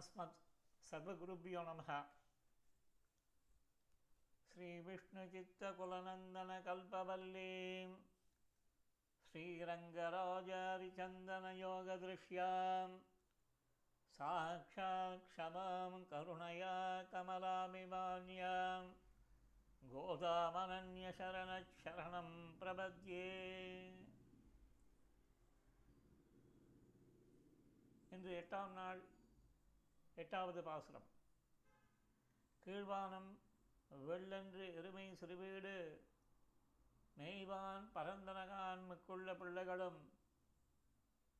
अस्मत् सर्वगुरुभ्यो नमः श्रीविष्णुचित्तकुलनन्दनकल्पवल्लीं श्रीरङ्गराजारिचन्दनयोगदृश्यां साक्षात् क्षमां करुणया कमलामिमान्यां गोदामनन्यशरणशरणं प्रपद्ये இன்று எட்டாம் நாள் எட்டாவது பாசுரம் கீழ்வானம் வெள்ளென்று எருமை சிறுவீடு மெய்வான் பரந்தனகான் மிக்குள்ள பிள்ளைகளும்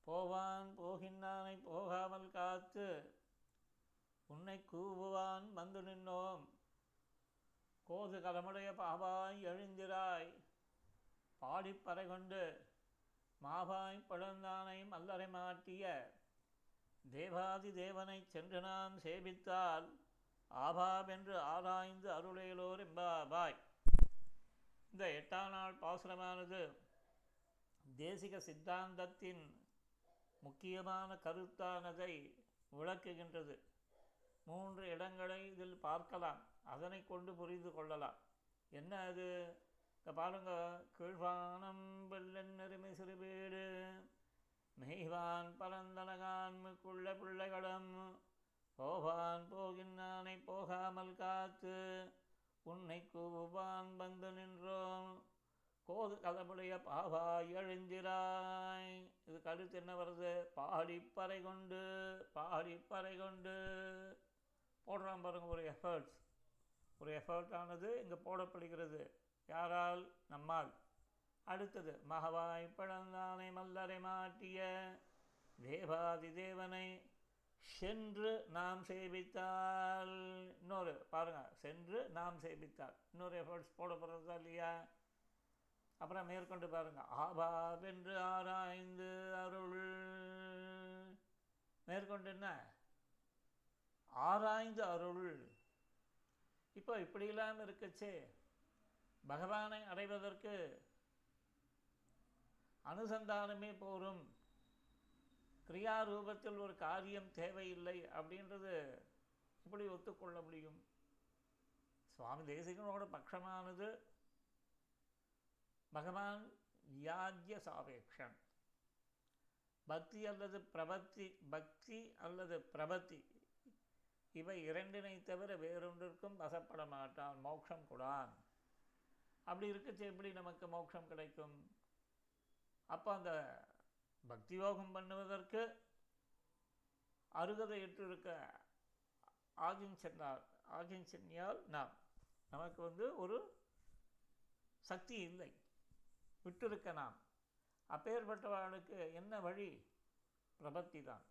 போவான் போகின்றானை போகாமல் காத்து உன்னை கூவுவான் வந்து நின்னோம். கோது கலமுடைய பாவாய் எழுந்திராய் பாடிப்பறை கொண்டு மாவாய் பிழந்தானை மல்லரை மாட்டிய தேவாதி தேவனைச் சென்று நாம் சேவித்தால் ஆபாவென்று ஆராய்ந்து அருளையிலோர் எம்பாபாய் இந்த எட்டாம் நாள் பாசுரமானது தேசிக சித்தாந்தத்தின் முக்கியமான கருத்தானதை விளக்குகின்றது. மூன்று இடங்களை இதில் பார்க்கலாம் அதனை கொண்டு புரிந்து கொள்ளலாம். என்ன அது? இந்த பாருங்க கீழ்வானம் வெள்ளன் நெருமை சிறுபீடு. மெய்வான் பரந்தனகான் மிக்குள்ள பிள்ளைகளும் போவான் போகின்றானை போகாமல் காத்து உன்னை கூவான் வந்து நின்றோம். கோது கலமுடைய பாவாய் எழுந்திராய். இது கருத்து என்ன வருது? பாடிப்பறை கொண்டு பாடிப்பறை கொண்டு. போடுறான் பாருங்க ஒரு எஃபர்ட்ஸ் ஒரு எஃபர்ட் ஆனது இங்கே போடப்படுகிறது. யாரால்? நம்மால். அடுத்தது மகவாய் பழந்தானை மல்லரை மாட்டிய தேவாதி தேவனை சென்று நாம் சேவித்தால். இன்னொரு பாருங்க சென்று நாம் சேவித்தால். இன்னொரு எஃபர்ட்ஸ் போடப்படுறதா இல்லையா? அப்புறம் மேற்கொண்டு பாருங்க ஆபாவென்று ஆராய்ந்து அருள். மேற்கொண்டு என்ன? ஆராய்ந்து அருள். இப்போ இல்லாமல் இருக்குச்சே பகவானை அடைவதற்கு அனுசந்தானமே போரும். கிரியாரூபத்தில் ஒரு காரியம் தேவையில்லை அப்படின்றது இப்படி ஒத்துக்கொள்ள முடியும்? சுவாமி தேசிகனோட பட்சமானது பகவான் வியாஜ்ய சாபேக்ஷன் பக்தி அல்லது பிரபத்தி பக்தி அல்லது பிரபத்தி இவை இரண்டினை தவிர வேறொன்றிற்கும் வசப்பட மாட்டான் மோட்சம் கொடான். அப்படி இருக்கச்சு எப்படி நமக்கு மோட்சம் கிடைக்கும்? அப்போ அந்த பக்தி யோகம் பண்ணுவதற்கு அருகதையிட்டிருக்க இருக்க ஆகிஞ்சென்றால் நாம். நமக்கு வந்து ஒரு சக்தி இல்லை. விட்டிருக்க நாம். அப்பேற்பட்டவர்களுக்கு என்ன வழி? பிரபத்தி தான்.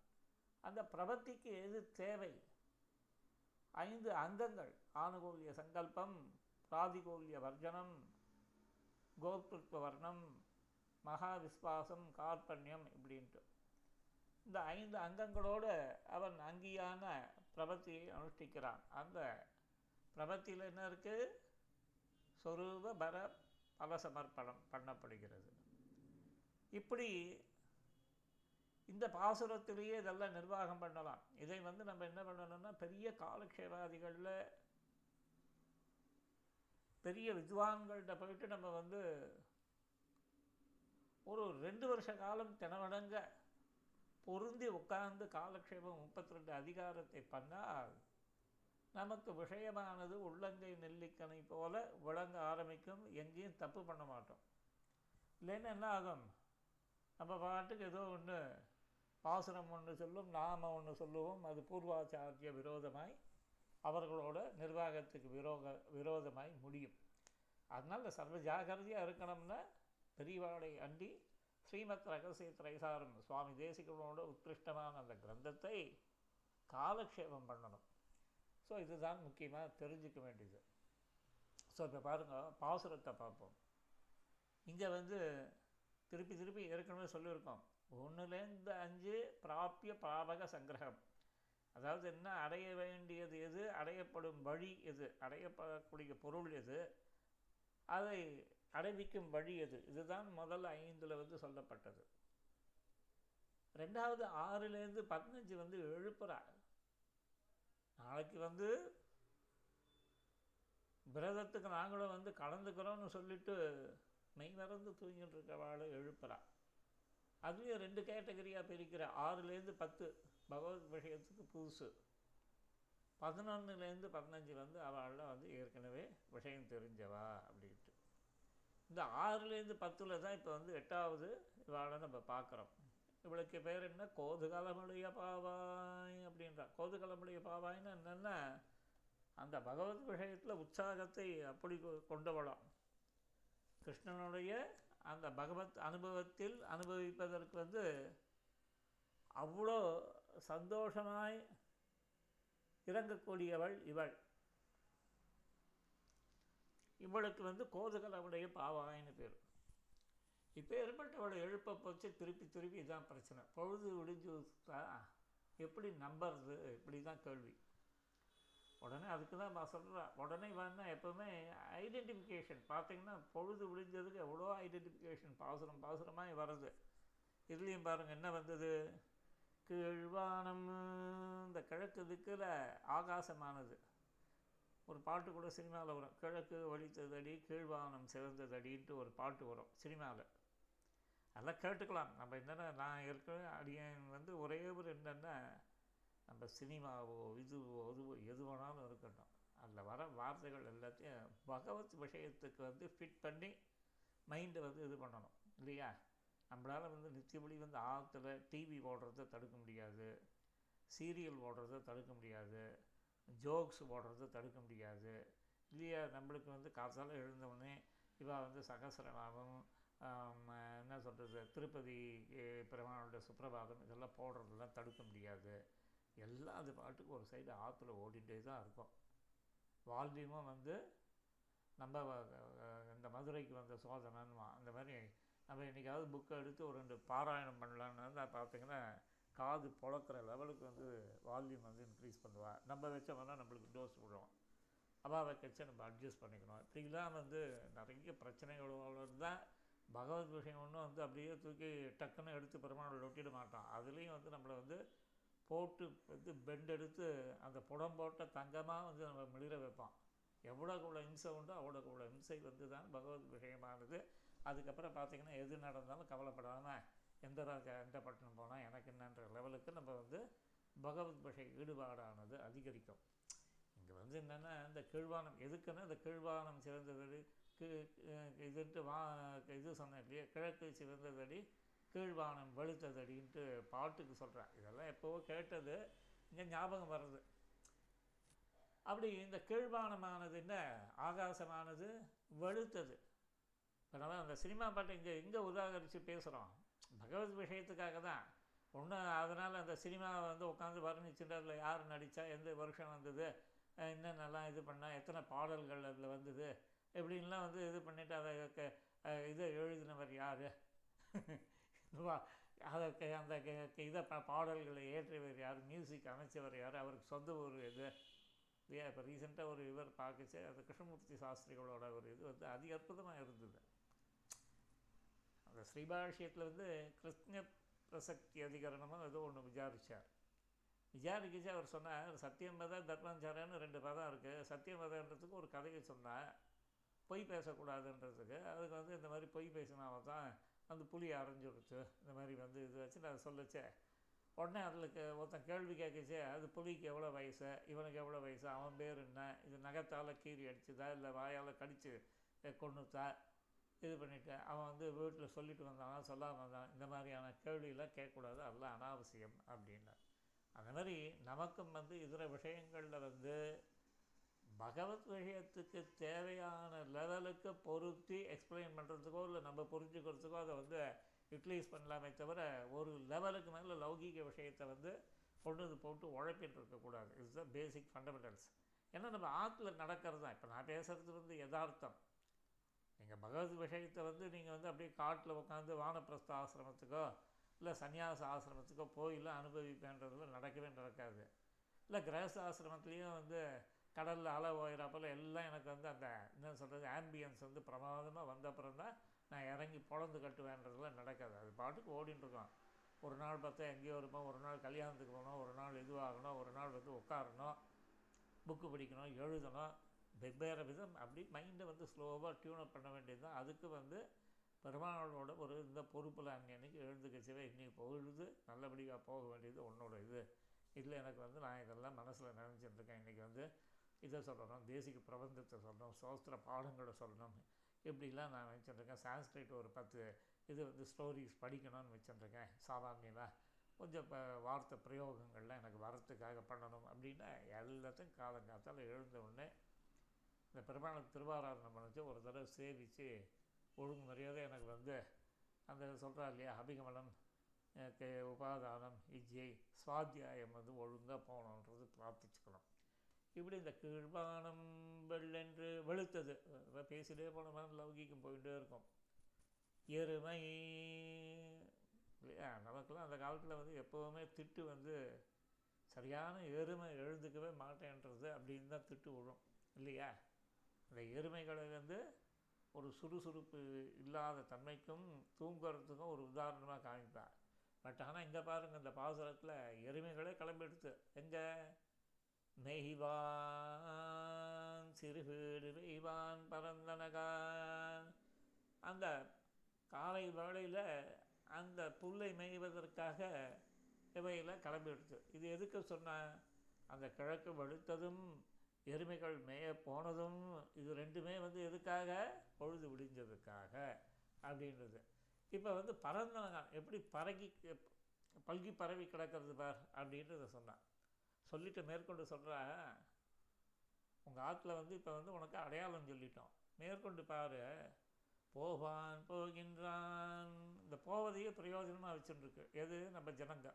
அந்த பிரபத்திக்கு எது தேவை? ஐந்து அங்கங்கள். ஆணுகோல்ய சங்கல்பம் பிராதிகோல்ய வர்ஜனம் கோப்திருத்வ வர்ணம் மகா விஸ்வாசம் கார்பண்யம் இப்படின்ட்டு. இந்த ஐந்து அங்கங்களோடு அவன் அங்கியான பிரபத்தியை அனுஷ்டிக்கிறான். அந்த பிரபத்தியில் என்ன இருக்குது சொரூப பர பலசமர்ப்பணம் பண்ணப்படுகிறது. இப்படி இந்த பாசுரத்திலேயே இதெல்லாம் நிர்வாகம் பண்ணலாம். இதை வந்து நம்ம என்ன பண்ணணும்னா பெரிய காலக்ஷேபாதிகளில் பெரிய வித்வான்கள்கிட்ட போயிட்டு நம்ம வந்து ஒரு ரெண்டு வருஷ காலம் தினமடங்க பொருந்தி உட்கார்ந்து காலக்ஷேபம் முப்பத்தி ரெண்டு அதிகாரத்தை பண்ணால் நமக்கு விஷயமானது உள்ளங்கை நெல்லிக்கனை போல விளங்க ஆரம்பிக்கும். எங்கேயும் தப்பு பண்ண மாட்டோம். இல்லைன்னா என்ன ஆகும்? நம்ம பாட்டுக்கு ஏதோ ஒன்று பாசுரம் ஒன்று சொல்லும் நாம ஒன்று சொல்லுவோம். அது பூர்வாச்சாரிய விரோதமாய் அவர்களோட நிர்வாகத்துக்கு விரோக விரோதமாய் முடியும். அதனால் சர்வ ஜாகிரதையாக இருக்கணும்னா பெரியவாளை அண்டி ஸ்ரீமத் ரகசிய திரைசாரம் சுவாமி தேசிகனோட உத்கிருஷ்டமான அந்த கிரந்தத்தை காலக்ஷேபம் பண்ணணும். ஸோ இதுதான் முக்கியமாக தெரிஞ்சுக்க வேண்டியது. ஸோ இப்போ பாருங்கள் பாசுரத்தை பார்ப்போம். இங்கே வந்து திருப்பி திருப்பி ஏற்கனவே சொல்லியிருக்கோம். ஒன்றுலேருந்து அஞ்சு பிராப்பிய பாவக சங்கிரகம். அதாவது என்ன? அடைய வேண்டியது எது? அடையப்படும் வழி எது? அடையப்படக்கூடிய பொருள் எது? அதை அடைவிக்கும் வழி எது? இதுதான் முதல் ஐந்தில் வந்து சொல்லப்பட்டது. ரெண்டாவது ஆறுலேருந்து பதினஞ்சு வந்து எழுப்புறார். நாளைக்கு வந்து விரதத்துக்கு நாங்களும் வந்து கலந்துக்கிறோம்னு சொல்லிட்டு மெய் மறந்து தூங்கிட்டு இருக்கவாளை எழுப்புறா அதுலேயும் ரெண்டு கேட்டகரியாக பிரிக்கிற ஆறுலேருந்து பத்து பகவத் விஷயத்துக்கு புதுசு. பதினொன்றுலேருந்து பதினஞ்சு வந்து அவள்லாம் வந்து ஏற்கனவே விஷயம் தெரிஞ்சவா அப்படின்ட்டு. இந்த ஆறுலேருந்து பத்தில் தான் இப்போ வந்து எட்டாவது இவாளை நம்ம பார்க்குறோம். இவளுக்கு பேர் என்ன? கோதுகலமுடைய பாவாய் அப்படின்றா. கோதுகலமுடைய பாவாய்ன்னு என்னென்னா? அந்த பகவத் விஷயத்தில் உற்சாகத்தை அப்படி கொ- கொண்டவளாம். கிருஷ்ணனுடைய அந்த பகவத் அனுபவத்தில் அனுபவிப்பதற்கு வந்து அவ்வளோ சந்தோஷமாய் இறங்கக்கூடியவள் இவள். இவளுக்கு வந்து கோதுகலவுடைய பாவாயின்னு பேர். இப்போ ஏற்பட்டவளை எழுப்ப போச்சு திருப்பி திருப்பி இதான் பிரச்சனை. பொழுது விடிஞ்சு எப்படி நம்புறது? இப்படி தான் கேள்வி. உடனே அதுக்கு தான் நான் சொல்கிறேன் உடனே வேணா எப்போவுமே ஐடென்டிஃபிகேஷன் பார்த்தீங்கன்னா பொழுது விடிஞ்சதுக்கு எவ்வளோ ஐடென்டிஃபிகேஷன் பாசுரம் பாசுரமாக வருது இதுலேயும் பாருங்கள் என்ன வந்தது? கீழ்வானம் இந்த கிழக்கு திக்கில் ஆகாசமானது. ஒரு பாட்டு கூட சினிமாவில் வரும். கிழக்கு வலித்ததடி கீழ்வானம் சிறந்ததடின்ட்டு ஒரு பாட்டு வரும் சினிமாவில் அதெல்லாம் கேட்டுக்கலாம். நம்ம என்னென்ன நான் ஏற்கனவே அடியன் வந்து ஒரே ஒரு என்னென்னா நம்ம சினிமாவோ இதுவோ அதுவோ எது வேணாலும் இருக்கட்டும். அதில் வர வார்த்தைகள் எல்லாத்தையும் பகவத் விஷயத்துக்கு வந்து ஃபிட் பண்ணி மைண்டை வந்து இது பண்ணணும். இல்லையா? நம்மளால் வந்து நித்தியபடி வந்து ஆற்றுல டிவி ஓடுறத தடுக்க முடியாது. சீரியல் ஓடுறத தடுக்க முடியாது. ஜோக்ஸ் போடுறது தடுக்க முடியாது. இல்லையா? நம்மளுக்கு வந்து காசால் எழுந்தவுடனே இவா வந்து சகசிரநாமம் என்ன சொல்கிறது திருப்பதி பெருமானோட சுப்பிரபாதம் இதெல்லாம் போடுறதெல்லாம் தடுக்க முடியாது. எல்லாம் அது பாட்டுக்கு ஒரு சைடு ஆற்றுல ஓடிட்டே தான் இருக்கும். வால்யூமும் வந்து நம்ம இந்த மதுரைக்கு வந்த சோதனைன்னு அந்த மாதிரி நம்ம என்றைக்காவது புக்கை எடுத்து ஒரு ரெண்டு பாராயணம் பண்ணலான்னு தான் பார்த்தீங்கன்னா காது புழக்கிற லெவலுக்கு வந்து வால்யூம் வந்து இன்க்ரீஸ் பண்ணுவா. நம்ம வச்சோம்னா நம்மளுக்கு டோஸ் விடுவோம் அபாவை வச்சு நம்ம அட்ஜஸ்ட் பண்ணிக்கணும். இப்படிலாம் வந்து நிறைய பிரச்சனைகளோட தான் பகவத் விஷயம் ஒன்றும் வந்து அப்படியே தூக்கி டக்குன்னு எடுத்து பெருமாள் ஒட்டிட மாட்டோம் அதுலேயும் வந்து நம்மளை வந்து போட்டு வந்து பெண்ட் எடுத்து அந்த புடம் போட்ட தங்கமாக வந்து நம்ம மிளிர வைப்போம் எவ்வளோக்கு உள்ள இம்சை உண்டோ அவ்வளோக்கு உள்ள இம்சை வந்து தான் பகவத் விஷயமானது அதுக்கப்புறம் பார்த்திங்கன்னா எது நடந்தாலும் கவலைப்படாமல் எந்த ராஜா எந்த பட்டணம் போனால் எனக்கு என்னன்ற லெவலுக்கு நம்ம வந்து பகவத் ஈடுபாடானது அதிகரிக்கும். இங்கே வந்து என்னென்னா இந்த கீழ்வானம் எதுக்குன்னா இந்த கீழ்வானம் சிறந்ததடி கீ இதுன்ட்டு வா இது சொன்னேன் இல்லையா கிழக்கு சிறந்ததடி கீழ்வானம் வெளுத்ததடின்ட்டு பாட்டுக்கு சொல்கிறேன் இதெல்லாம் எப்போவோ கேட்டது இங்கே ஞாபகம் வர்றது. அப்படி இந்த கீழ்வானமானது என்ன? ஆகாசமானது வெளுத்தது. இப்போ நம்ம அந்த சினிமா பாட்டை இங்கே எங்கே உதாகரித்து பேசுகிறோம் பகவத் விஷயத்துக்காக தான் ஒன்றும் அதனால் அந்த சினிமாவை வந்து உட்காந்து வர்ணிச்சுட்டு அதில் யார் நடித்தா எந்த வருஷம் வந்தது அஹ் என்னென்னலாம் இது பண்ணால் எத்தனை பாடல்கள் அதில் வந்தது எப்படின்லாம் வந்து இது பண்ணிவிட்டு அதை க- இதை எழுதினவர் யார்? அதற்கு அந்த க- க- இதை பா- பாடல்களை ஏற்றியவர் யார்? மியூசிக் அமைச்சவர் யார்? அவருக்கு சொந்த ஒரு இது இல்லையா? இப்போ ரீசெண்டாக ஒரு இவர் பார்க்கச்சு அந்த கிருஷ்ணமூர்த்தி சாஸ்திரிகளோட ஒரு இது வந்து அதி அற்புதமாக இருந்தது. அந்த ஸ்ரீபாஷ்யத்தில் வந்து கிருஷ்ண பிரசக்தி அதிகரணமாக ஏதோ ஒன்று விசாரித்தார் விசாரிக்கிச்சு அவர் சொன்னார் சத்தியமத தர்மஞ்சாரன்னு ரெண்டு பதம் இருக்குது சத்தியமதன்றதுக்கு ஒரு கதையை சொன்னார் பொய் பேசக்கூடாதுன்றதுக்கு அதுக்கு வந்து இந்த மாதிரி பொய் பேசினாவ தான் அந்த புலி அரைஞ்சுடுச்சு. இந்த மாதிரி வந்து இது வச்சு நான் சொல்லச்சே. உடனே அதில் ஒருத்தன் கேள்வி கேட்குச்சு அது புலிக்கு எவ்வளோ வயசு? இவனுக்கு எவ்வளோ வயசு? அவன் பேர் என்ன? இது நகத்தால் கீறி அடிச்சுதா? இல்லை வாயால் கடித்து கொண்டுத்தா இது பண்ணிவிட்டு அவன் வந்து வீட்டில் சொல்லிட்டு வந்தானா. சொல்லாமல் வந்தான். இந்த மாதிரியான கேள்வியெல்லாம் கேட்கக்கூடாது. அதெல்லாம் அனாவசியம் அப்படின்னார். அந்த மாதிரி நமக்கும் வந்து இதர விஷயங்களில் வந்து பகவத் விஷயத்துக்கு தேவையான லெவலுக்கு பொருத்தி எக்ஸ்பிளைன் பண்ணுறதுக்கோ இல்லை நம்ம புரிஞ்சுக்கிறதுக்கோ அதை வந்து யூட்டிலைஸ் பண்ணலாமே தவிர ஒரு லெவலுக்கு மேலே லௌகீக விஷயத்தை வந்து கொண்டு வந்து போட்டு உழைப்பிட்டு இருக்கக்கூடாது. இட்ஸ் த பேசிக் ஃபண்டமெண்டல்ஸ் ஏன்னா நம்ம ஆற்றுல நடக்கிறது தான். இப்போ நான் பேசுகிறது வந்து யதார்த்தம். நீங்கள் பகவத் விஷயத்தை வந்து நீங்கள் வந்து அப்படியே காட்டில் உட்காந்து வானப்பிரஸ்த ஆசிரமத்துக்கோ இல்லை சன்னியாச ஆசிரமத்துக்கோ போயெல்லாம் அனுபவிப்பேன்றதுல நடக்கவே நடக்காது. இல்லை கிரகஸ்த ஆசிரமத்துலேயும் வந்து கடலில் அலை ஓயிறப்பல எல்லாம் எனக்கு வந்து அந்த என்ன சொல்கிறது ஆம்பியன்ஸ் வந்து பிரமாதமாக வந்த தான் நான் இறங்கி பொழந்து கட்டுவேன்றதுலாம் நடக்காது. அது பாட்டுக்கு ஓடின்ட்டுருக்கோம் ஒரு நாள் பார்த்தா எங்கேயோ இருப்போம் ஒரு நாள் கல்யாணத்துக்கு போகணும் ஒரு நாள் இதுவாகணும் ஒரு நாள் வந்து உட்காரணும் புக்கு படிக்கணும் எழுதணும் வெவ்வேறு விதம் அப்படி மைண்டை வந்து ஸ்லோவாக டியூனப் பண்ண வேண்டியது தான் அதுக்கு வந்து பெருமாளோட ஒரு இந்த பொறுப்பில் அன்னைக்கு எழுந்துக்கச்சவே இன்றைக்கி பொழுது நல்லபடியாக போக வேண்டியது உன்னோட இது இதில் எனக்கு வந்து நான் இதெல்லாம் மனசில் நினச்சிட்டுருக்கேன் இன்றைக்கி வந்து இதை சொல்லணும் தேசிக பிரபந்தத்தை சொல்லணும் சோஸ்திர பாடங்களை சொல்லணும். இப்படிலாம் நான் வச்சுட்டுருக்கேன் சான்ஸ்கிரிட் ஒரு பத்து இது வந்து ஸ்டோரிஸ் படிக்கணும்னு வச்சுட்டுருக்கேன் சாதாரணியில் கொஞ்சம் இப்போ வார்த்தை பிரயோகங்கள்லாம் எனக்கு வரத்துக்காக பண்ணணும் அப்படின்னா எல்லாத்தையும் காலங்காத்தால் எழுந்த உடனே இந்த பெருமாள் திருவாராதனை பண்ணிச்சு ஒரு தடவை சேவித்து ஒழுங்கு மரியாதை எனக்கு வந்து அந்த சொல்கிறா இல்லையா அபிகமனம் உபாதானம் இஜ்ஜை சுவாத்தியாயம் வந்து ஒழுங்காக போகணுன்றது பிரார்த்திச்சுக்கணும். இப்படி இந்த கீழ்வானம் வெள்ளென்று வெளுத்தது. பேசிட்டே போனோம்னா லௌகிக்கும் போயிட்டே இருக்கும். எருமை இல்லையா நமக்கெல்லாம் அந்த காலத்தில் வந்து எப்போவுமே திட்டு வந்து சரியான எருமை எழுந்துக்கவே மாட்டேன்றது அப்படின்னு தான் திட்டு விழும் இல்லையா? இந்த எருமைகளை வந்து ஒரு சுறுசுறுப்பு இல்லாத தன்மைக்கும் தூங்குறதுக்கும் ஒரு உதாரணமாக காமிப்பார். பட் ஆனால் இங்கே பாருங்க இந்த பாசுரத்தில் எருமைகளே கிளம்பிடுத்து எங்கே? மெய்வான் சிறுகீடு மெய்வான் பரந்தனகான் அந்த காலை வேளையில் அந்த புல்லை மேய்வதற்காக இவையில் கிளம்பிடுச்சு இது எதுக்கு சொன்ன? அந்த கிழக்கு வலுத்ததும் எருமைகள் மேய போனதும் இது ரெண்டுமே வந்து எதுக்காக? பொழுது விடிஞ்சதுக்காக அப்படின்றது. இப்போ வந்து பறந்தவங்க எப்படி பறகி பல்கி பரவி கிடக்கிறது பார் அப்படின்றத சொன்னான். சொல்லிட்டு மேற்கொண்டு சொல்கிறா உங்கள் ஆற்றுல வந்து இப்போ வந்து உனக்கு அடையாளம் சொல்லிட்டோம். மேற்கொண்டு பாரு. போவான் போகின்றான். இந்த போவதையே பிரயோஜனமாக வச்சுட்டுருக்கு. எது? நம்ம ஜனங்க.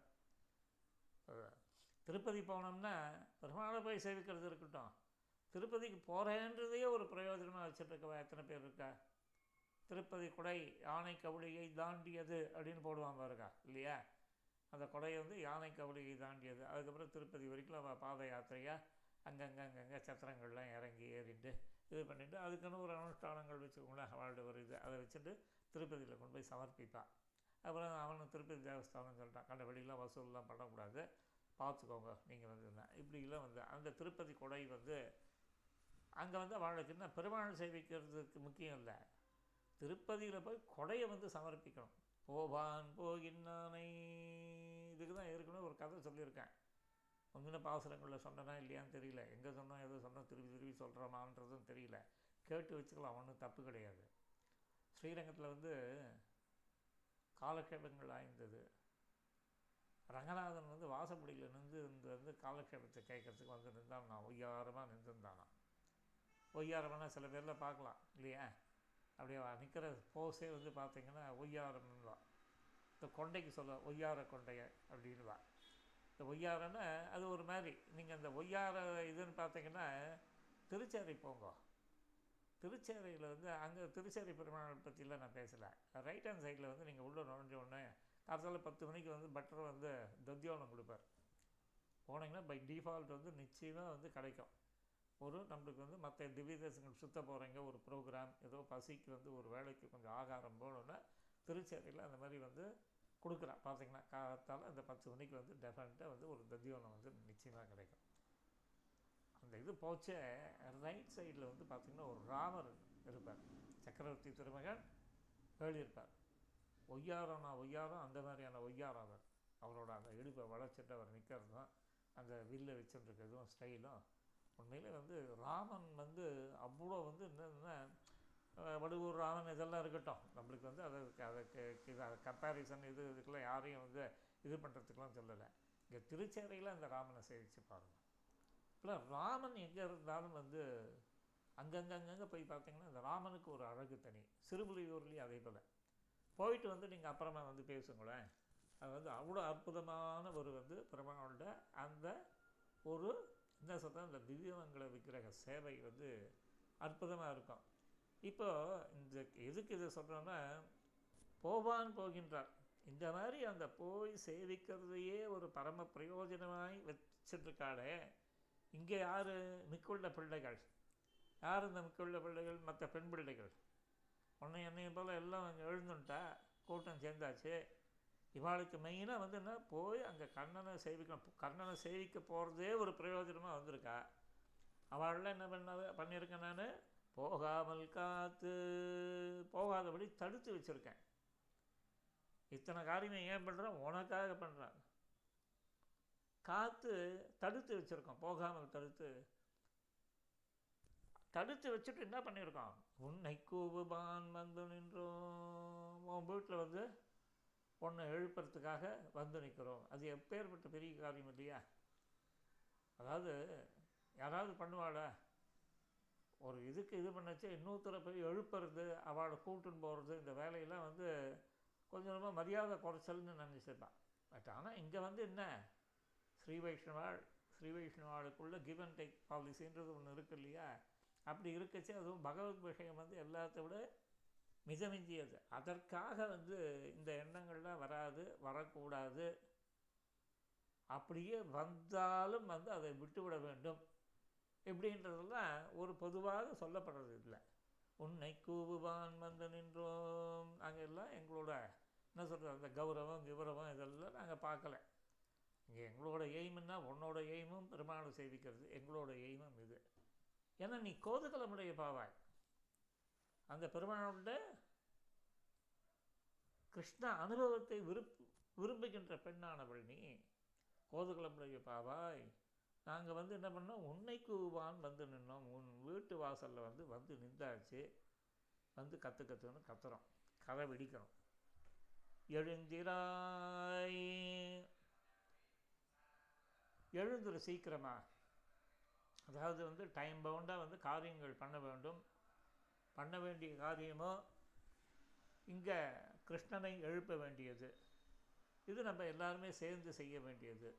திருப்பதி போனோம்னா பெருமாளை போய் சேவிக்கிறது இருக்கட்டும். திருப்பதிக்கு போகிறேன்றதையே ஒரு பிரயோஜனமாக வச்சுட்டுருக்கவா எத்தனை பேர் இருக்கா? திருப்பதி குடை யானை கவுளியை தாண்டியது அப்படின்னு போடுவான் பாருங்க இல்லையா? அந்த குடையை வந்து யானை கவுளியை தாண்டியது. அதுக்கப்புறம் திருப்பதி வரைக்கும் அவள் பாத யாத்திரையாக அங்கங்கே அங்கங்கே சத்திரங்கள்லாம் இறங்கி ஏறிட்டு இது பண்ணிவிட்டு அதுக்குன்னு ஒரு அனுஷ்டானங்கள் வச்சுக்கோங்களேன் அவளோட ஒரு இது அதை வச்சுட்டு திருப்பதியில் கொண்டு போய் சமர்ப்பிப்பான். அப்புறம் அவனும் திருப்பதி தேவஸ்தானம் சொல்லிட்டான் கண்ட வெளியெலாம் வசூல்லாம் பண்ணக்கூடாது. பார்த்துக்கோங்க நீங்கள் வந்து இப்படிலாம் வந்து அந்த திருப்பதி கொடை வந்து அங்கே வந்து அவளுக்கு என்ன? பெருமாள் சேவிக்கிறதுக்கு முக்கியம் இல்லை. திருப்பதியில் போய் கொடையை வந்து சமர்ப்பிக்கணும். போவான் போகின்னானை இதுக்கு தான் ஏற்கனவே ஒரு கதை சொல்லியிருக்கேன். முந்தின பாசுரங்களில் சொன்னனா இல்லையான்னு தெரியல. எங்கே சொன்னோம் எதை சொன்னோம் திருப்பி திருப்பி சொல்கிறோமான்றதும் தெரியல. கேட்டு வச்சுக்கலாம் ஒன்றும் தப்பு கிடையாது. ஸ்ரீரங்கத்தில் வந்து காலக்ஷேபங்கள் ஆய்ந்தது. ரங்கநாதன் வந்து வாசப்படியில் நின்று இந்த வந்து காலக்ஷேபத்தை கேட்கறதுக்கு வந்து நின்றான். நான் ஒய்யாரமாக நின்றுருந்தானா? ஒய்யாரம்னா சில பேரில் பார்க்கலாம் இல்லையா? அப்படியே நிற்கிற போஸே வந்து பார்த்தீங்கன்னா ஒய்யாரம்னுவா. இந்த கொண்டைக்கு சொல்ல ஒய்யார கொண்டைய அப்படின்வா இந்த ஒய்யாரன்னா அது ஒரு மாதிரி நீங்கள் அந்த ஒய்யார இதுன்னு பார்த்தீங்கன்னா திருச்சேரி போங்க. திருச்சேரியில் வந்து அங்கே திருச்சேரி பெருமாள் பற்றிலாம் நான் பேசலை. ரைட் ஹேண்ட் சைடில் வந்து நீங்கள் உள்ளே நுழைஞ்ச உடனே காலத்தால் பத்து மணிக்கு வந்து பட்டர் வந்து தத்தியோனம் கொடுப்பார். போனீங்கன்னா பை டிஃபால்ட் வந்து நிச்சயமாக வந்து கிடைக்கும். ஒரு நம்மளுக்கு வந்து மற்ற திவ்ய தேசங்கள் சுத்த போகிறீங்க ஒரு ப்ரோக்ராம் ஏதோ பசிக்கு வந்து ஒரு வேலைக்கு கொஞ்சம் ஆகாரம் போகணுன்னா திருச்சேரியில் அந்த மாதிரி வந்து கொடுக்குறான் பார்த்தீங்கன்னா காலத்தால் அந்த பத்து மணிக்கு வந்து டெஃபினட்டாக வந்து ஒரு தத்தியோனம் வந்து நிச்சயமாக கிடைக்கும். அந்த இது போச்சே ரைட் சைடில் வந்து பார்த்திங்கன்னா ஒரு ராமர் இருப்பார். சக்கரவர்த்தி திருமகன் எழுதியிருப்பார். ஒய்யாரம் நான் ஒய்யாரம் அந்த மாதிரியான ஒய்யாரம் அவர். அவரோட அந்த இடுப்பை வளைச்சிட்டு அவர் நிற்கிறது தான் அந்த வில்லை வச்சுருக்கிறதும் ஸ்டைலும். உண்மையிலே வந்து ராமன் வந்து அவ்வளோ வந்து என்னென்ன வடுவூர் ராமன் இதெல்லாம் இருக்கட்டும். நம்மளுக்கு வந்து அதை அதை கம்பேரிசன் இது இதுக்கெல்லாம் யாரையும் வந்து இது பண்ணுறதுக்கெலாம் சொல்லலை. இங்கே திருச்சேரையில் அந்த ராமனை சேவிச்சு பாருங்கள் இல்லை ராமன் எங்கே இருந்தாலும் வந்து அங்கங்கே அங்கங்கே போய் பார்த்தீங்கன்னா இந்த ராமனுக்கு ஒரு அழகு தனி. சிறுபுலியூர்லேயும் அதே போல். போயிட்டு வந்து நீங்கள் அப்புறமா வந்து பேசுங்களேன் அது வந்து அவ்வளோ அற்புதமான ஒரு வந்து பெருமானோட அந்த ஒரு என்ன சொல்கிறேன் இந்த திவ்யமங்கல விக்கிரக சேவை வந்து அற்புதமாக இருக்கும். இப்போ இந்த எதுக்கு இதை சொல்கிறோன்னா போவான் போகின்றார் இந்த மாதிரி அந்த போய் சேவிக்கிறதையே ஒரு பரம பிரயோஜனமாய் வச்சிட்ருக்காளே இங்கே யார்? மிக்குள்ள பிள்ளைகள். யார் இந்த மிக்குள்ள பிள்ளைகள்? மற்ற பெண் பிள்ளைகள். உன்னை என்னையும் போல் எல்லாம் அங்கே எழுந்துட்டா கூட்டம் சேர்ந்தாச்சு. இவாளுக்கு மெயினாக வந்து என்ன போய் அங்கே கண்ணனை சேவிக்கணும். கண்ணனை சேவிக்க போகிறதே ஒரு பிரயோஜனமாக வந்திருக்கா. அவள்லாம் என்ன பண்ண பண்ணியிருக்கேன் நான்? போகாமல் காத்து போகாதபடி தடுத்து வச்சுருக்கேன். இத்தனை காரியமே ஏன் பண்ணுறேன் உனக்காக பண்ணுறான் காத்து தடுத்து வச்சுருக்கோம் போகாமல் தடுத்து. தடுத்து வச்சுட்டு என்ன பண்ணியிருக்கோம்? உன்னை கூவுபான் வந்து நின்றோம். உன் வீட்டில் வந்து உன்னை எழுப்புறதுக்காக வந்து நிற்கிறோம் அது எப்பேற்பட்ட பெரிய காரியம் இல்லையா? அதாவது யாராவது பண்ணுவாளா? ஒரு இதுக்கு இது பண்ணச்சு இன்னொருத்தரை போய் எழுப்புறது அவளை கூட்டுன்னு போகிறது இந்த வேலையெல்லாம் வந்து கொஞ்சம் ரொம்ப மரியாதை குறைச்சல்னு நினச்சிருப்பான். பட் ஆனால் இங்கே வந்து என்ன? ஸ்ரீ வைஷ்ணவாள் ஸ்ரீ வைஷ்ணவாளுக்குள்ளே கிவ் அண்ட் டேக் பாலிசின்றது ஒன்று இருக்கு இல்லையா? அப்படி இருக்கச்சு அதுவும் பகவத் விஷயம் வந்து எல்லாத்த விட மிதமிஞ்சியது அதற்காக வந்து இந்த எண்ணங்கள்லாம் வராது வரக்கூடாது. அப்படியே வந்தாலும் வந்து அதை விட்டுவிட வேண்டும். இப்படின்றதெல்லாம் ஒரு பொதுவாக சொல்லப்படுறது இல்லை. உன்னை கூவுவான் வந்து நின்றோம். நாங்கள் எல்லாம் எங்களோட என்ன சொல்கிறது அந்த கௌரவம் விவரவம் இதெல்லாம் நாங்கள் பார்க்கல. இங்கே எங்களோட எய்முன்னா உன்னோட எய்மும் பெருமாளை சேவிக்கிறது. எங்களோட எய்மும் இது. ஏன்னா நீ கோதுகலமுடைய பாவாய். அந்த பெருமானோட கிருஷ்ண அனுபவத்தை விருப் விரும்புகின்ற பெண்ணானவள் நீ. கோதுகலமுடைய பாவாய். நாங்கள் வந்து என்ன பண்ணோம்? உன்னை கூவான் வந்து நின்னோம். உன் வீட்டு வாசலில் வந்து வந்து நின்றாச்சு. வந்து கற்று கற்றுன்னு கத்துறோம். கதை வெடிக்கிறோம். எழுந்திராய். எழுந்துரு சீக்கிரமா. அதாவது வந்து டைம் பவுண்டாக வந்து காரியங்கள் பண்ண வேண்டும். பண்ண வேண்டிய காரியமோ இங்கே கிருஷ்ணனை எழுப்ப வேண்டியது. இது நம்ம எல்லாருமே சேர்ந்து செய்ய வேண்டியது.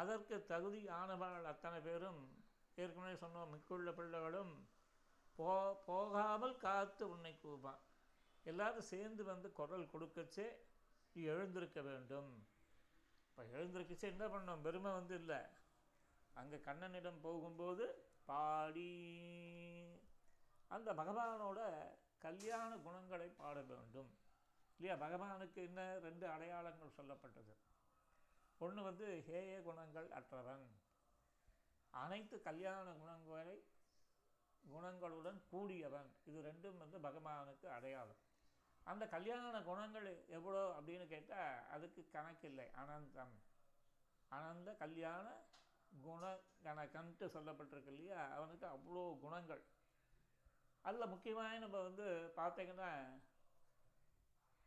அதற்கு தகுதி ஆனவர்கள் அத்தனை பேரும் ஏற்கனவே சொன்னோம் மிக்குள்ள பிள்ளைகளும் போ போகாமல் காத்து உன்னை கூப்பான் எல்லாரும் சேர்ந்து வந்து குரல் கொடுக்கச்சே நீ எழுந்திருக்க வேண்டும். இப்போ எழுந்திருக்கச்சே என்ன பண்ணோம் பெருமை வந்து இல்லை. அங்கே கண்ணனிடம் போகும்போது பாடி. அந்த பகவானோட கல்யாண குணங்களை பாட வேண்டும். இல்லையா? பகவானுக்கு என்ன ரெண்டு அடையாளங்கள் சொல்லப்பட்டது. ஒன்று வந்து ஹேய குணங்கள் அற்றவன். அனைத்து கல்யாண குணங்களை குணங்களுடன் கூடியவன். இது ரெண்டும் வந்து பகவானுக்கு அடையாளம். அந்த கல்யாண குணங்கள் எவ்வளோ அப்படின்னு கேட்டால் அதுக்கு கணக்கில்லை. அனந்தம். அனந்த கல்யாண குண கணக்கன்ட்டு சொல்லப்பட்டிருக்கு இல்லையா? அவனுக்கு அவ்வளோ குணங்கள். அதில் முக்கியமாக நம்ம வந்து பார்த்தீங்கன்னா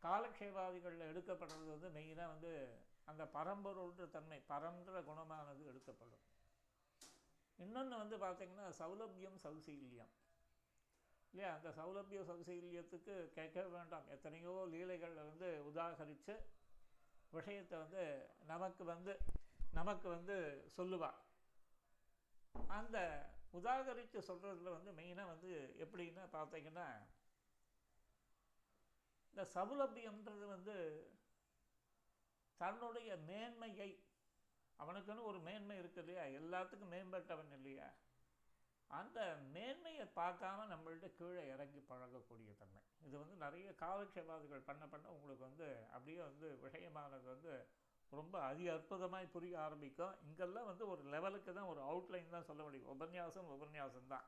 காலக்ஷேபாதிகளில் எடுக்கப்படுறது வந்து மெயினாக வந்து அந்த பரம்பொருள்ன்ற தன்மை பரன்ற குணமானது எடுக்கப்படும். இன்னொன்று வந்து பார்த்திங்கன்னா சௌலபியம் சௌசீல்யம். இல்லையா? அந்த சௌலபிய சௌசீல்யத்துக்கு கேட்க வேண்டாம். எத்தனையோ லீலைகளில் வந்து உதாகரித்து விஷயத்தை வந்து நமக்கு வந்து நமக்கு வந்து சொல்லுவாள் அந்த உதாகரித்து சொல்கிறதுல வந்து மெயினாக வந்து எப்படின்னா பார்த்தீங்கன்னா இந்த சௌலபியம்ன்றது வந்து தன்னுடைய மேன்மையை அவனுக்குன்னு ஒரு மேன்மை இருக்கு இல்லையா? எல்லாத்துக்கும் மேம்பட்டவன் இல்லையா? அந்த மேன்மையை பார்க்காம நம்மள்கிட்ட கீழே இறங்கி பழகக்கூடிய தன்மை. இது வந்து நிறைய காலட்சேபாதிகள் பண்ண பண்ண உங்களுக்கு வந்து அப்படியே வந்து விஷயமானது வந்து ரொம்ப அதி அற்புதமாய் புரிய ஆரம்பிக்கும். இங்கெல்லாம் வந்து ஒரு லெவலுக்கு தான் ஒரு அவுட்லைன் தான் சொல்ல முடியும். உபன்யாசம் உபன்யாசம் தான்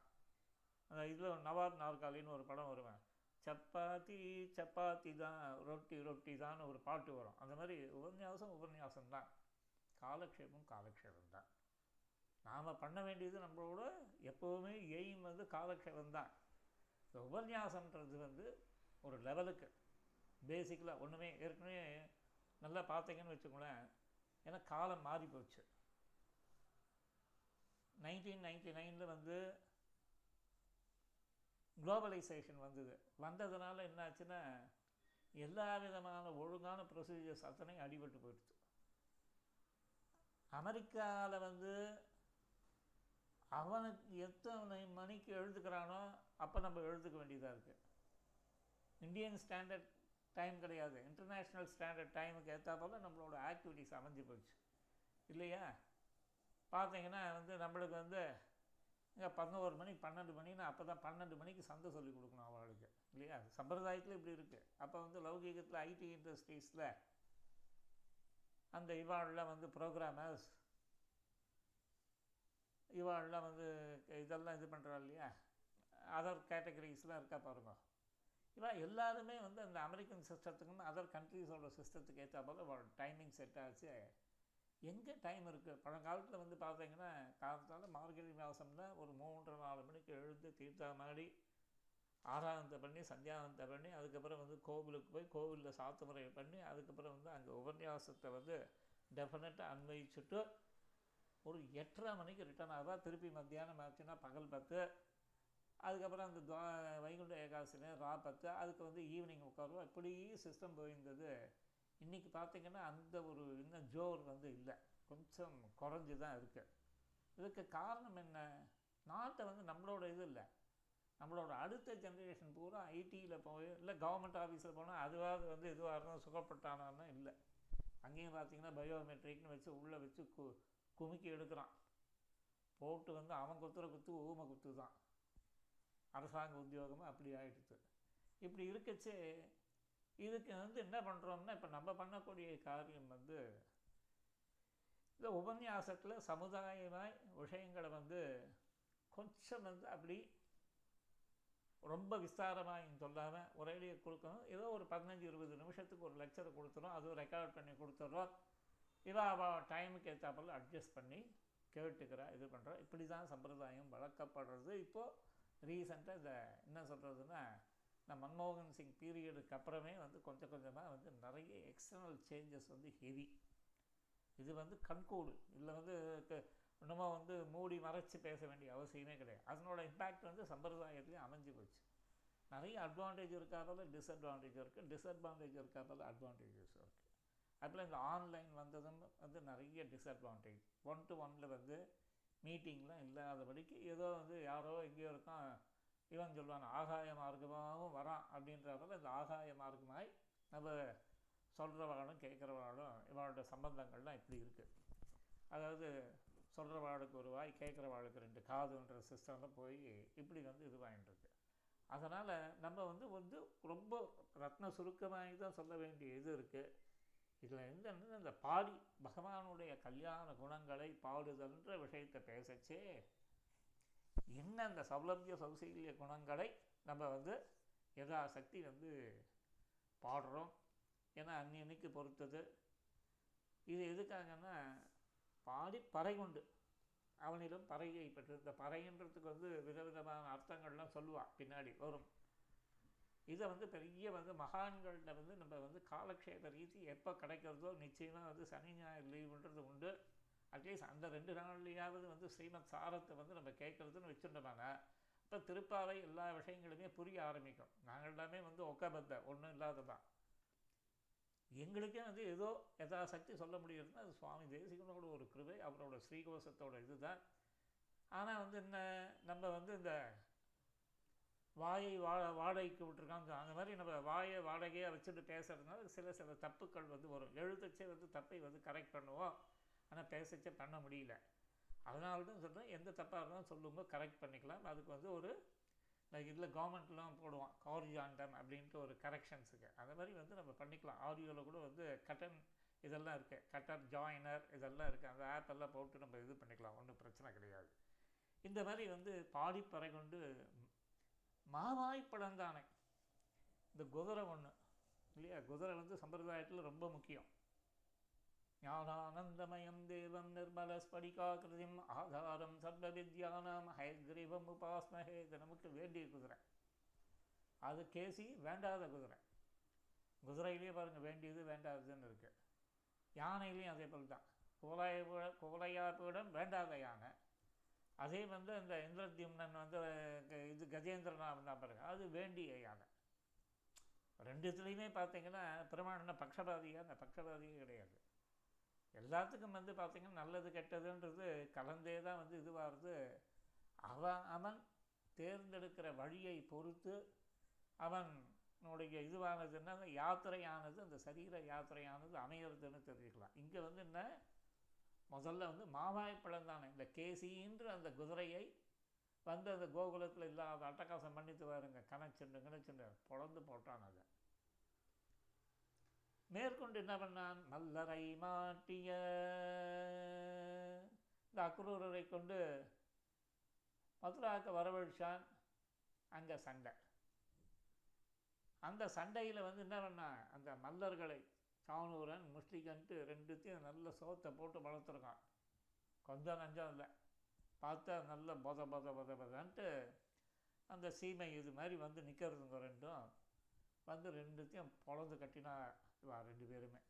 அந்த இதில் நவாப் நாற்காலின்னு ஒரு படம் வருவேன். சப்பாத்தி சப்பாத்தி தான் ரொட்டி ரொட்டி தான் ஒரு பாட்டு வரும். அந்த மாதிரி உபன்யாசம் உபன்யாசம் தான் காலக்ஷேபம் காலக்ஷேபம் தான் நாம் பண்ண வேண்டியது நம்மளோட எப்போவுமே எய்ம் வந்து காலக்ஷேபம் தான் இந்த உபன்யாசம்ன்றது வந்து ஒரு லெவலுக்கு பேசிக்கலாக ஒன்றுமே ஏற்கனவே நல்லா பார்த்தீங்கன்னு வச்சுக்கோங்களேன் ஏன்னா காலம் மாறி போச்சு நைன்டீன் நைன்டி நைனில் வந்து குளோபலைசேஷன் வந்தது. வந்ததுனால என்னாச்சுன்னா எல்லா விதமான ஒழுங்கான ப்ரொசீஜர்ஸ் அத்தனையும் அடிபட்டு போயிடுச்சு. அமெரிக்காவில் வந்து அவனுக்கு எத்தனை மணிக்கு எழுதுக்கிறானோ அப்போ நம்ம எழுதுக்க வேண்டியதாக இருக்குது இந்தியன் ஸ்டாண்டர்ட் டைம் கிடையாது. இன்டர்நேஷ்னல் ஸ்டாண்டர்ட் டைமுக்கு ஏற்றாப்போல நம்மளோட ஆக்டிவிட்டிஸ் அமைஞ்சு போச்சு. இல்லையா? பார்த்தீங்கன்னா வந்து நம்மளுக்கு வந்து இங்கே பதினோரு மணி பன்னெண்டு மணின்னா அப்போ தான் பன்னெண்டு மணிக்கு சந்தை சொல்லி கொடுக்கணும் அவளுக்கு இல்லையா? சம்பிரதாயத்தில் இப்படி இருக்குது அப்போ வந்து லௌகீகத்தில் ஐடி இண்டஸ்ட்ரீஸில் அந்த இவாளில் வந்து ப்ரோக்ராமர்ஸ் இவாள்லாம் வந்து இதெல்லாம் இது பண்ணுறா இல்லையா? அதர் கேட்டகரிஸ்லாம் இருக்கா பாருங்கள் இவா எல்லாருமே வந்து அந்த அமெரிக்கன் சிஸ்டத்துக்கும் அதர் கண்ட்ரீஸோட சிஸ்டத்துக்கு ஏற்ற போல் டைமிங் செட் ஆச்சு. எங்கே டைம் இருக்குது பழங்காலத்தில் வந்து பார்த்தீங்கன்னா காலத்தால் மார்கழி மாதம்னா ஒரு மூன்றரை நாலு மணிக்கு எழுந்து தீர்த்தா மாதிரி ஆராதனத்தை பண்ணி சந்தியானத்தை பண்ணி அதுக்கப்புறம் வந்து கோவிலுக்கு போய் கோவிலில் சாத்து முறை பண்ணி அதுக்கப்புறம் வந்து அங்கே உபன்யாசத்தை வந்து டெஃபினட்டாக அன்வயிச்சுட்டு ஒரு எட்டரை மணிக்கு ரிட்டர்ன் ஆகுதா? திருப்பி மத்தியானம் ஆச்சுன்னா பகல் பத்து. அதுக்கப்புறம் அந்த துவா வைகுண்ட ஏகாதசினு ரா பத்து அதுக்கு வந்து ஈவினிங் உட்காருவோம். இப்படியே சிஸ்டம் போயிருந்தது. இன்றைக்கி பார்த்திங்கன்னா அந்த ஒரு இன்னும் ஜோர் வந்து இல்லை. கொஞ்சம் குறைஞ்சி தான் இருக்குது இதுக்கு காரணம் என்ன? நாட்டை வந்து நம்மளோட இது இல்லை. நம்மளோட அடுத்த ஜென்ரேஷன் பூரா ஐடியில் போய் இல்லை கவர்மெண்ட் ஆஃபீஸில் போனால் அதுவாக வந்து இதுவாக இருந்தால் சுகப்பட்டானான்னு இல்லை. அங்கேயும் பார்த்தீங்கன்னா பயோமெட்ரிக்னு வச்சு உள்ளே வச்சு கு குமுக்கி எடுக்கிறான். போட்டு வந்து அவன் குத்துற குத்து ஊமை குத்து தான் அரசாங்க உத்தியோகமாக அப்படி ஆகிடுது இப்படி இருக்கச்சு இதுக்கு வந்து என்ன பண்ணுறோம்னா இப்போ நம்ம பண்ணக்கூடிய காரியம் வந்து இந்த உபன்யாசத்தில் சமுதாயமாய் விஷயங்களை வந்து கொஞ்சம் வந்து அப்படி ரொம்ப விஸ்தாரமாக சொல்லாமல் உரையிலேயே கொடுக்கணும். ஏதோ ஒரு பதினஞ்சு இருபது நிமிஷத்துக்கு ஒரு லெக்சர் கொடுத்துறோம். அதுவும் ரெக்கார்ட் பண்ணி கொடுத்துட்றோம் இவ அவள் டைமுக்கு ஏற்றாப்பில் அட்ஜஸ்ட் பண்ணி கேட்டுக்கிறா இது பண்ணுறோம் இப்படி தான் சம்பிரதாயம் வளர்க்கப்படுறது. இப்போது ரீசெண்டாக இந்த என்ன சொல்கிறதுன்னா இந்த மன்மோகன் சிங் பீரியடுக்கு அப்புறமே வந்து கொஞ்சம் கொஞ்சமாக வந்து நிறைய எக்ஸ்டர்னல் சேஞ்சஸ் வந்து ஹெவி இது வந்து கண்கூடு. இதில் வந்து இன்னமும் வந்து மூடி மறைச்சி பேச வேண்டிய அவசியமே கிடையாது. அதனோட இம்பேக்ட் வந்து சம்பிரதாயத்துலேயும் அமைஞ்சு போச்சு. நிறைய அட்வான்டேஜ் இருக்காதால டிஸ்அட்வான்டேஜ் இருக்குது டிஸ்அட்வான்டேஜ் இருக்காதால அட்வான்டேஜஸ் இருக்குது அதில் இந்த ஆன்லைன் வந்ததும் வந்து நிறைய டிஸ்அட்வான்டேஜ் ஒன் டு ஒனில் வந்து மீட்டிங்லாம் இல்லாதபடிக்கு ஏதோ வந்து யாரோ எங்கேயோ இருக்கான் இவன் சொல்லுவான் ஆகாய மார்க்கமாகவும் வரான் அப்படின்றதால இந்த ஆகாய மார்க்கமாய் நம்ம சொல்கிறவாளும் கேட்குறவாளும் இவளோட சம்பந்தங்கள்லாம் இப்படி இருக்குது அதாவது சொல்கிறவாளுக்கு ஒரு வாய் கேட்குறவாளுக்கு ரெண்டு காதுன்ற சிஸ்டமில் போய் இப்படி வந்து இதுவாகிட்டுருக்கு அதனால் நம்ம வந்து வந்து ரொம்ப ரத்ன சுருக்கமாகி தான் சொல்ல வேண்டிய இது இருக்குது இதில் என்னென்னு இந்த பாடி பகவானுடைய கல்யாண குணங்களை பாடுதல்ன்ற விஷயத்தை பேசச்சே. என்ன அந்த சௌலபிய சௌசீல்ய குணங்களை நம்ம வந்து எதா சக்தி வந்து பாடுறோம்? ஏன்னா அன்னியன்னைக்கு பொறுத்தது. இது எதுக்காகன்னா பாடி பறை உண்டு. அவனிடம் பறையை பெற்று இந்த பறைன்றதுக்கு வந்து விதவிதமான அர்த்தங்கள்லாம் சொல்லுவாள் பின்னாடி வரும். இதை வந்து பெரிய வந்து மகான்களில் வந்து நம்ம வந்து காலக்ஷேப ரீதி எப்போ கிடைக்கிறதோ நிச்சயமாக வந்து சனி ஞாயிறு லீவுன்றது உண்டு. அட்லீஸ்ட் அந்த ரெண்டு நாள்லையாவது வந்து ஸ்ரீமத் சாரத்தை வந்து நம்ம கேட்குறதுன்னு வச்சுட்டோம்னா இப்போ திருப்பாவை எல்லா விஷயங்களுமே புரிய ஆரம்பிக்கும். நாங்கள் எல்லாமே வந்து ஒக்கபத்த ஒன்றும் இல்லாததான் எங்களுக்கே வந்து ஏதோ யதாசக்தி சொல்ல முடியுதுன்னா அது சுவாமி தேசிகனோட ஒரு கிருபை அவரோட ஸ்ரீகோசத்தோட இது தான் ஆனால் வந்து என்ன நம்ம வந்து இந்த வாயை வா வாடகைக்கு விட்டுருக்காங்க. அந்த மாதிரி நம்ம வாயை வாடகையாக வச்சுட்டு பேசுகிறதுனால சில சில தப்புக்கள் வந்து வரும். எழுதச்சே வந்து தப்பை வந்து கரெக்ட் பண்ணுவோம். ஆனால் பேசச்சே பண்ண முடியல. அதனால தான் சொல்கிறேன் எந்த தப்பாக இருந்தாலும் சொல்லுங்க கரெக்ட் பண்ணிக்கலாம். அதுக்கு வந்து ஒரு இதில் கவர்மெண்ட்லாம் போடுவான் காரிஜாண்டம் அப்படின்ட்டு ஒரு கரெக்ஷன்ஸுக்கு அந்த மாதிரி வந்து நம்ம பண்ணிக்கலாம். ஆடியோவில் கூட வந்து கட்டன் இதெல்லாம் இருக்குது கட்டர் ஜாயினர் இதெல்லாம் இருக்குது அந்த ஆப் எல்லாம் போட்டு நம்ம இது பண்ணிக்கலாம். ஒன்றும் பிரச்சனை கிடையாது. இந்த மாதிரி வந்து பாடிப்பறை கொண்டு மாவாய் பழந்தானை இந்த குதிரை ஒன்று இல்லையா? குதிரை வந்து சம்பிரதாயத்தில் ரொம்ப முக்கியம். ஞானானந்தமயம் தேவம் நிர்மல ஸ்படிகாகிருதிம் ஆதாரம் சர்வ வித்யானாம் ஹயக்ரீவம் உபாஸ்மஹே. இது நமக்கு வேண்டிய குதிரை. அது கேசி வேண்டாத குதிரை. குதிரையிலேயே பாருங்கள் வேண்டியது வேண்டாததுன்னு இருக்குது யானையிலையும் அதே போல் தான் குவலாய குவலையாப்பிடம் வேண்டாத யானை. அதே வந்து அந்த இந்திரத்யும்னன் வந்து இது கஜேந்திரனா இருந்தால் பாருங்க அது வேண்டிய யானை ரெண்டுத்துலேயுமே பார்த்தீங்கன்னா பெருமானன பக்ஷபாதியாக அந்த பக்ஷபாதியே கிடையாது. எல்லாத்துக்கும் வந்து பார்த்திங்கன்னா நல்லது கெட்டதுன்றது கலந்தே தான் வந்து இதுவாகிறது அவன் அவன் தேர்ந்தெடுக்கிற வழியை பொறுத்து அவனுடைய இதுவானதுன்னா அந்த யாத்திரையானது அந்த சரீர யாத்திரையானது அமையிறதுன்னு தெரிஞ்சுக்கலாம். இங்கே வந்து என்ன? முதல்ல வந்து மாவாய் தானே. இந்த கேசின்ற அந்த குதிரையை வந்து அந்த கோகுலத்தில் இல்லாத அட்டகாசம் பண்ணிட்டு வாருங்க. கணச்சுண்டு கணச்சுண்டு. பொழந்து போட்டான் அதை. மேற்கொண்டு என்ன பண்ணான்? மல்லரை மாட்டிய. இந்த அக்ரூரரை கொண்டு மதுராவுக்கு வரவழைச்சான். அங்கே சண்டை. அந்த சண்டையில் வந்து என்ன பண்ணான்? அந்த மல்லர்களை சாவனூரன் முஷ்டிகன்ட்டு ரெண்டுத்தையும் நல்ல சோத்தை போட்டு வளர்த்துருக்கான். கொஞ்சம் நஞ்சம் இல்லை. பார்த்தா நல்ல பொத பொத பொத பொதன்ட்டு அந்த சீமை இது மாதிரி வந்து நிற்கிறதுங்க ரெண்டும். வந்து ரெண்டுத்தையும் பொழந்து கட்டினா ரெண்டு பேருமே.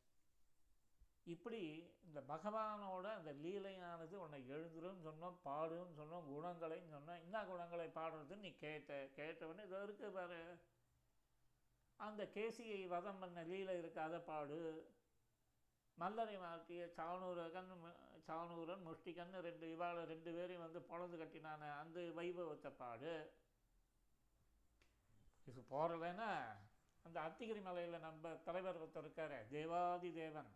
இப்படி இந்த பகவானோட அந்த லீலையானது உன்னை எழுந்துருன்னு சொன்னோம் பாடுன்னு சொன்னோம் குணங்களைன்னு சொன்னோம். என்ன குணங்களை பாடுறதுன்னு நீ கேட்ட கேட்டவொடனே இதோ இருக்குது பாரு. அந்த கேசியை வதம் பண்ண லீல இருக்காத பாடு. மல்லரை மாற்றிய சாவனூரகன் சாவனூரன் முஷ்டிகன் ரெண்டு இவாள் ரெண்டு பேரையும் வந்து பொழந்து கட்டினான அந்த வைபவத்தை பாடு. இது போகிறலைன்னா அந்த அத்திகிரி மலையில் நம்ம தலைவர் ஒருத்தர் இருக்கார் தேவாதி தேவன்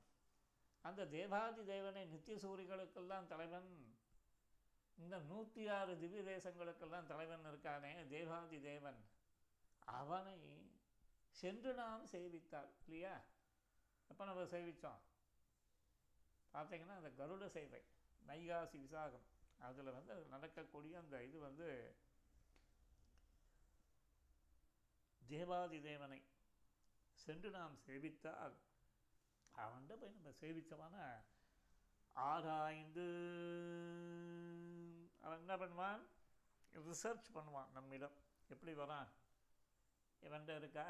அந்த தேவாதி தேவனை நித்திய சூரிகளுக்கெல்லாம் தலைவன். இந்த நூற்றி ஆறு திவ்ய தேசங்களுக்கெல்லாம் தலைவன் இருக்கானே தேவாதி தேவன் அவனை சென்று நாம் சேவித்தாள் இல்லையா? எப்போ நம்ம சேவித்தோம் பார்த்தீங்கன்னா அந்த கருட சேவை நைகாசி விசாகம். அதில் வந்து நடக்கக்கூடிய அந்த இது வந்து தேவாதி தேவனை சென்று நாம் சேவித்தால் அவன்கிட்ட போய் நம்ம சேவித்தமான ஆராய்ந்து அவன் என்ன பண்ணுவான்? ரிசர்ச் பண்ணுவான் நம்மிடம். எப்படி வரான்? இவன்கிட்ட இருக்கா?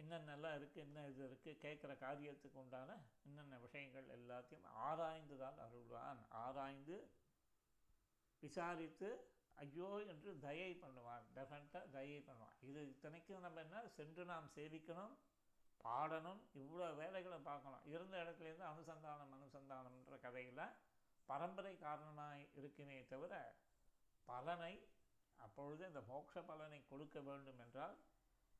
என்னென்னலாம் இருக்குது என்ன இது இருக்குது கேட்குற காரியத்துக்கு உண்டான என்னென்ன விஷயங்கள் எல்லாத்தையும் ஆராய்ந்து தான் அருள்வான். ஆராய்ந்து விசாரித்து ஐயோ என்று தயை பண்ணுவான். டெஃபனட்டாக தயை பண்ணுவான். இது இத்தனைக்கும் நம்ம என்ன? சென்று நாம் சேவிக்கணும் பாடணும் இவ்வளோ வேலைகளை பார்க்கணும். இருந்த இடத்துலேருந்து அனுசந்தானம் அனுசந்தானம்ன்ற கதையில் பரம்பரை காரணமாக இருக்குமே தவிர பலனை அப்பொழுது இந்த மோட்ச பலனை கொடுக்க வேண்டும் என்றால்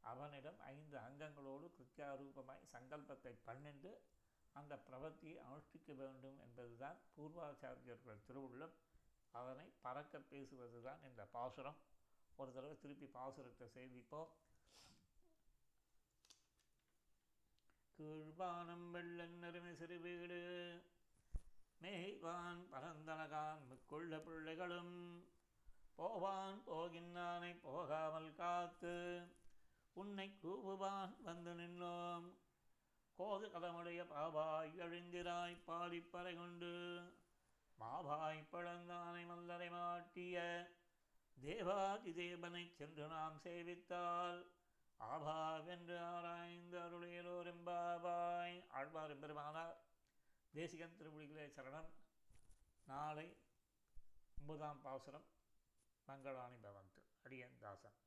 அவனிடம் ஐந்து அங்கங்களோடு கிருத்யாரூபமாய் சங்கல்பத்தை பன்னெண்டு அந்த பிரபத்தியை அனுஷ்டிக்க வேண்டும் என்பதுதான் பூர்வாச்சாரியர்கள் திருவுள்ளம். அதனை பறக்க பேசுவது தான் இந்த பாசுரம். ஒரு தடவை திருப்பி பாசுரத்தை சேவிப்போம் கீழ்வானம் வெள்ளன் நறுமை சிறு வீடு. மேய்வான் பரந்தனகான் மிக்குள்ள பிள்ளைகளும். போவான் போகின்றானை போகாமல் காத்து. உன்னை கூவுவான் வந்து நின்றோம் கோது கதமுடைய பாபாய் எழுந்திராய் பாடிப்பறை கொண்டு. மாபாய் பழந்தானை மல்லரை மாட்டிய தேவாதி தேவனை சென்று நாம் சேவித்தால். ஆபாவென்று ஆராய்ந்து அருளையலோர் எம்பாபாய் ஆழ்வார் பெருமானார் தேசிகன் திருமொழிகளே சரணம். நாளை ஒன்பதாம் பாசுரம் மங்களாணி பவந்து அடியன் தாசன்.